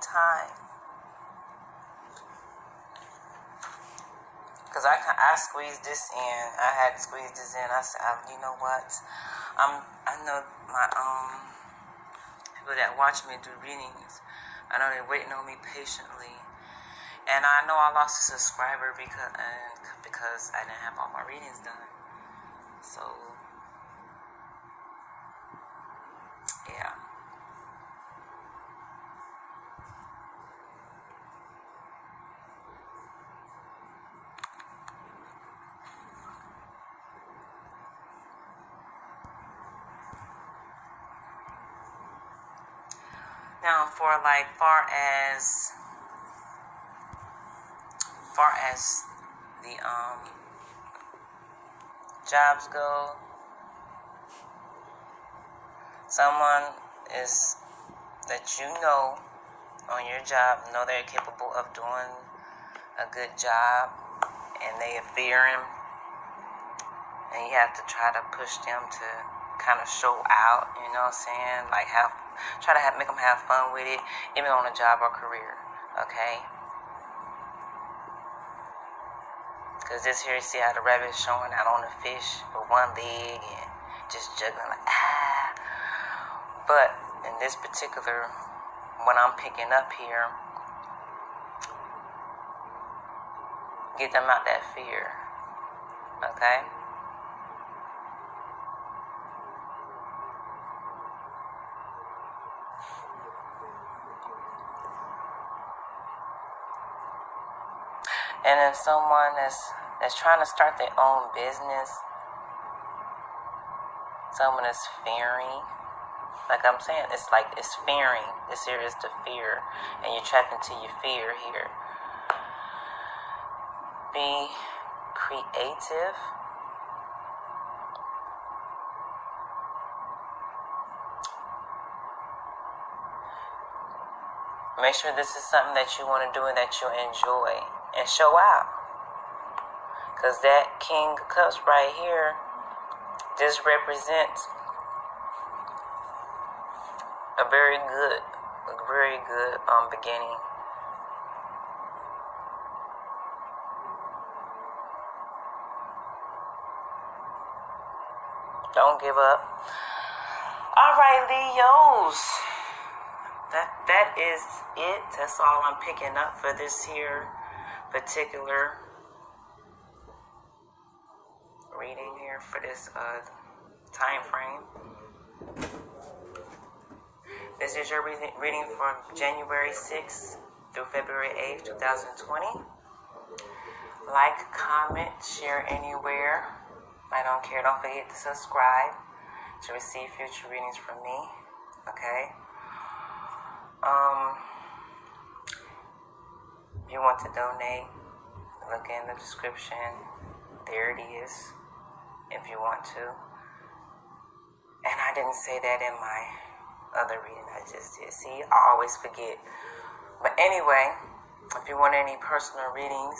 Time. Cause I I squeezed this in. I had to squeeze this in. I said, you know what? I'm I know my um people that watch me do readings. I know they're waiting on me patiently, and I know I lost a subscriber because because I didn't have all my readings done. So Now, for like far as far as the um jobs go, someone is that you know on your job know they're capable of doing a good job and they are fearing and you have to try to push them to kind of show out, you know what I'm saying? Like have Try to have, make them have fun with it, even on a job or career. Okay? Because this here, you see how the rabbit is showing out on the fish with one leg and just juggling like, ah. But in this particular, what I'm picking up here, get them out that fear. Okay? And if someone is is trying to start their own business, someone is fearing, like I'm saying, it's like it's fearing. This here is the fear, and you're trapped into your fear here. Be creative. Make sure this is something that you want to do and that you enjoy and show out. Because that King of Cups right here just represents a very good, a very good um, beginning. Don't give up. All right, Leos. That that is it. That's all I'm picking up for this here particular reading here for this uh, time frame. This is your reading from January 6th through February 8th, 2020. Like, comment, share anywhere. I don't care. Don't forget to subscribe to receive future readings from me. Okay. Um you want to donate, look in the description. There it is, if you want to. And I didn't say that in my other reading I just did. See, I always forget. But anyway, if you want any personal readings,